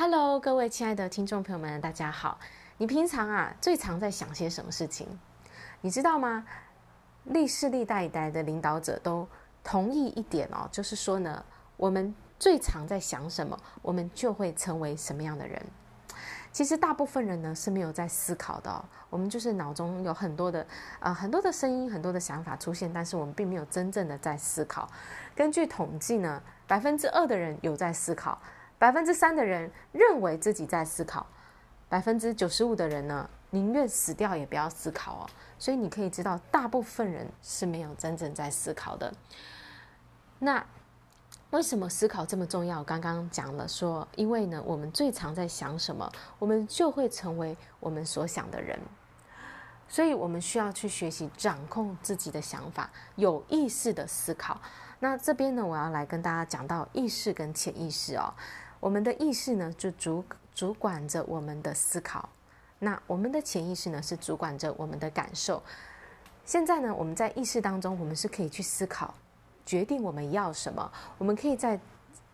Hello，各位亲爱的听众朋友们，大家好。你平常啊最常在想些什么事情？你知道吗？历世历代以来的领导者都同意一点哦，就是说呢，我们最常在想什么，我们就会成为什么样的人。其实大部分人呢是没有在思考的哦，我们就是脑中有很多的呃很多的声音，很多的想法出现，但是我们并没有真正的在思考。根据统计呢，百分之二的人有在思考。百分之三的人认为自己在思考，百分之九十五的人呢，宁愿死掉也不要思考哦。所以你可以知道，大部分人是没有真正在思考的。那为什么思考这么重要？刚刚讲了说，因为呢，我们最常在想什么，我们就会成为我们所想的人。所以我们需要去学习掌控自己的想法，有意识的思考。那这边呢，我要来跟大家讲到意识跟潜意识哦。我们的意识呢，就主主管着我们的思考；那我们的潜意识呢，是主管着我们的感受。现在呢，我们在意识当中，我们是可以去思考，决定我们要什么。我们可以在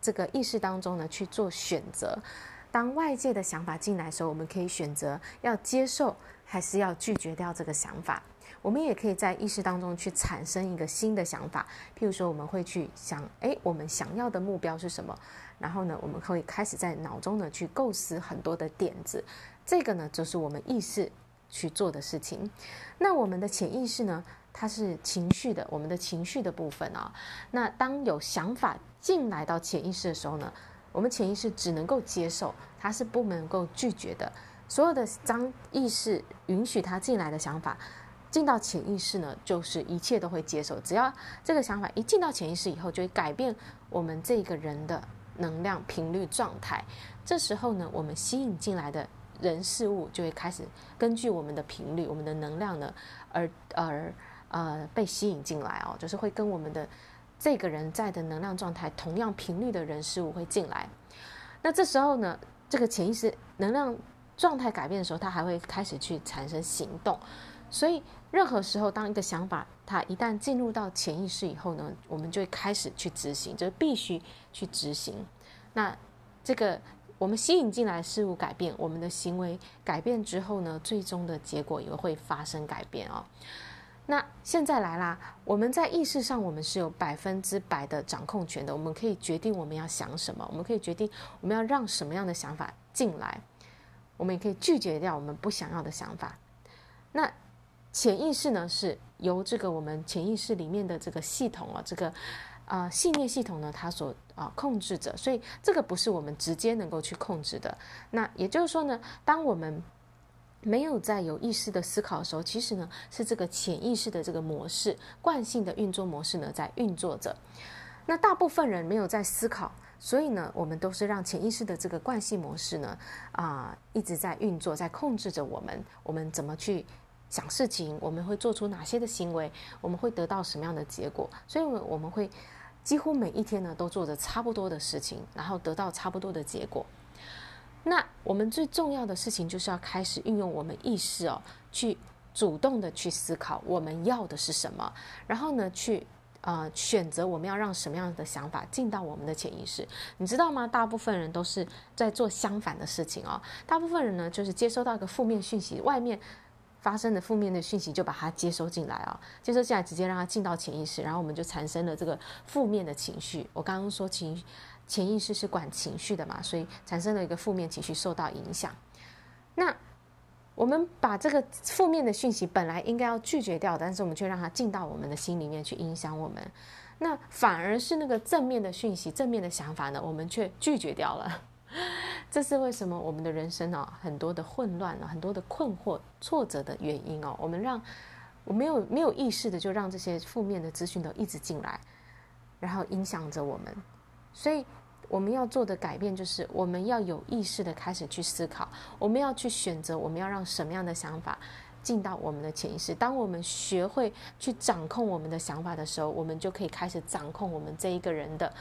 这个意识当中呢去做选择。当外界的想法进来的时候，我们可以选择要接受，还是要拒绝掉这个想法。我们也可以在意识当中去产生一个新的想法。譬如说，我们会去想，诶，我们想要的目标是什么？然后呢，我们会开始在脑中呢去构思很多的点子，这个呢就是我们意识去做的事情。那我们的潜意识呢，它是情绪的，我们的情绪的部分啊。那当有想法进来到潜意识的时候呢，我们潜意识只能够接受，它是不能够拒绝的。所有的当意识允许它进来的想法进到潜意识呢，就是一切都会接受。只要这个想法一进到潜意识以后，就会改变我们这个人的。能量频率状态，这时候呢，我们吸引进来的人事物就会开始根据我们的频率、我们的能量呢，而而呃被吸引进来哦，就是会跟我们的这个人在的能量状态同样频率的人事物会进来。那这时候呢，这个潜意识能量状态改变的时候，它还会开始去产生行动。所以，任何时候，当一个想法它一旦进入到潜意识以后呢，我们就会开始去执行，就是必须去执行。那这个我们吸引进来事物改变，我们的行为改变之后呢，最终的结果也会发生改变哦。那现在来啦，我们在意识上，我们是有百分之百的掌控权的，我们可以决定我们要想什么，我们可以决定我们要让什么样的想法进来，我们也可以拒绝掉我们不想要的想法。那潜意识呢，是由这个我们潜意识里面的这个系统啊，这个啊、信念系统呢，它所啊、控制着，所以这个不是我们直接能够去控制的。那也就是说呢，当我们没有在有意识的思考的时候，其实呢是这个潜意识的这个模式、惯性的运作模式呢在运作着。那大部分人没有在思考，所以呢，我们都是让潜意识的这个惯性模式呢啊、一直在运作，在控制着我们，我们怎么去。想事情，我们会做出哪些的行为？我们会得到什么样的结果？所以，我们会几乎每一天呢都做着差不多的事情，然后得到差不多的结果。那我们最重要的事情就是要开始运用我们意识哦，去主动的去思考我们要的是什么，然后呢，去呃选择我们要让什么样的想法进到我们的潜意识。你知道吗？大部分人都是在做相反的事情哦。大部分人呢，就是接收到一个负面讯息，外面。发生的负面的讯息，就把它接收进来啊，接收进来，直接让它进到潜意识，然后我们就产生了这个负面的情绪。我刚刚说情潜意识是管情绪的嘛，所以产生了一个负面情绪受到影响。那我们把这个负面的讯息本来应该要拒绝掉，但是我们却让它进到我们的心里面去影响我们。那反而是那个正面的讯息、正面的想法呢，我们却拒绝掉了。这是为什么我们的人生哦，很多的混乱了，很多的困惑、挫折的原因哦。我们让我没有没有意识的就让这些负面的资讯都一直进来，然后影响着我们。所以我们要做的改变就是，我们要有意识的开始去思考，我们要去选择，我们要让什么样的想法进到我们的潜意识。当我们学会去掌控我们的想法的时候，我们就可以开始掌控我们这一个人的。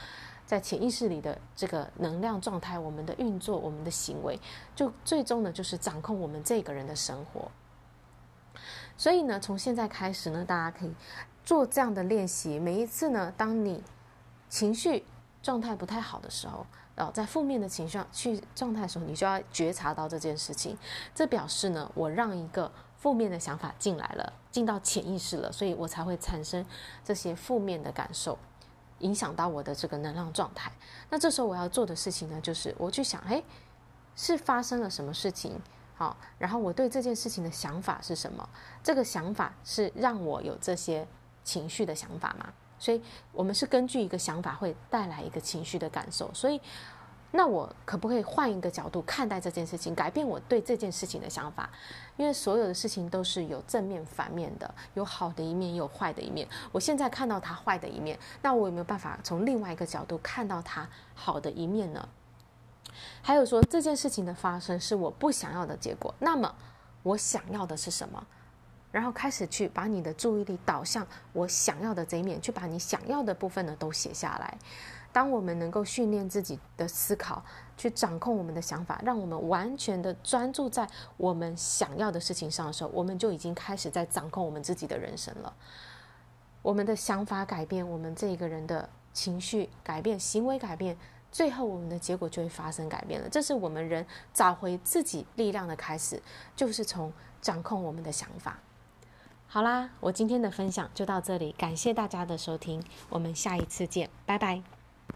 在潜意识里的这个能量状态，我们的运作，我们的行为，就最终呢，就是掌控我们这个人的生活。所以呢，从现在开始呢，大家可以做这样的练习。每一次呢，当你情绪状态不太好的时候，哦，在负面的情绪去状态的时候，你就要觉察到这件事情。这表示呢，我让一个负面的想法进来了，进到潜意识了，所以我才会产生这些负面的感受，影响到我的这个能量状态。那这时候我要做的事情呢，就是我去想，诶，是发生了什么事情？好，然后我对这件事情的想法是什么？这个想法是让我有这些情绪的想法吗？所以，我们是根据一个想法会带来一个情绪的感受。所以，那我可不可以换一个角度看待这件事情，改变我对这件事情的想法？因为所有的事情都是有正面、反面的，有好的一面，也有坏的一面。我现在看到它坏的一面，那我有没有办法从另外一个角度看到它好的一面呢？还有说，这件事情的发生是我不想要的结果，那么我想要的是什么？然后开始去把你的注意力导向我想要的这一面，去把你想要的部分呢都写下来。当我们能够训练自己的思考，去掌控我们的想法，让我们完全的专注在我们想要的事情上的时候，我们就已经开始在掌控我们自己的人生了。我们的想法改变，我们这一个人的情绪改变，行为改变，最后我们的结果就会发生改变了。这是我们人找回自己力量的开始，就是从掌控我们的想法。好啦，我今天的分享就到这里，感谢大家的收听，我们下一次见，拜拜。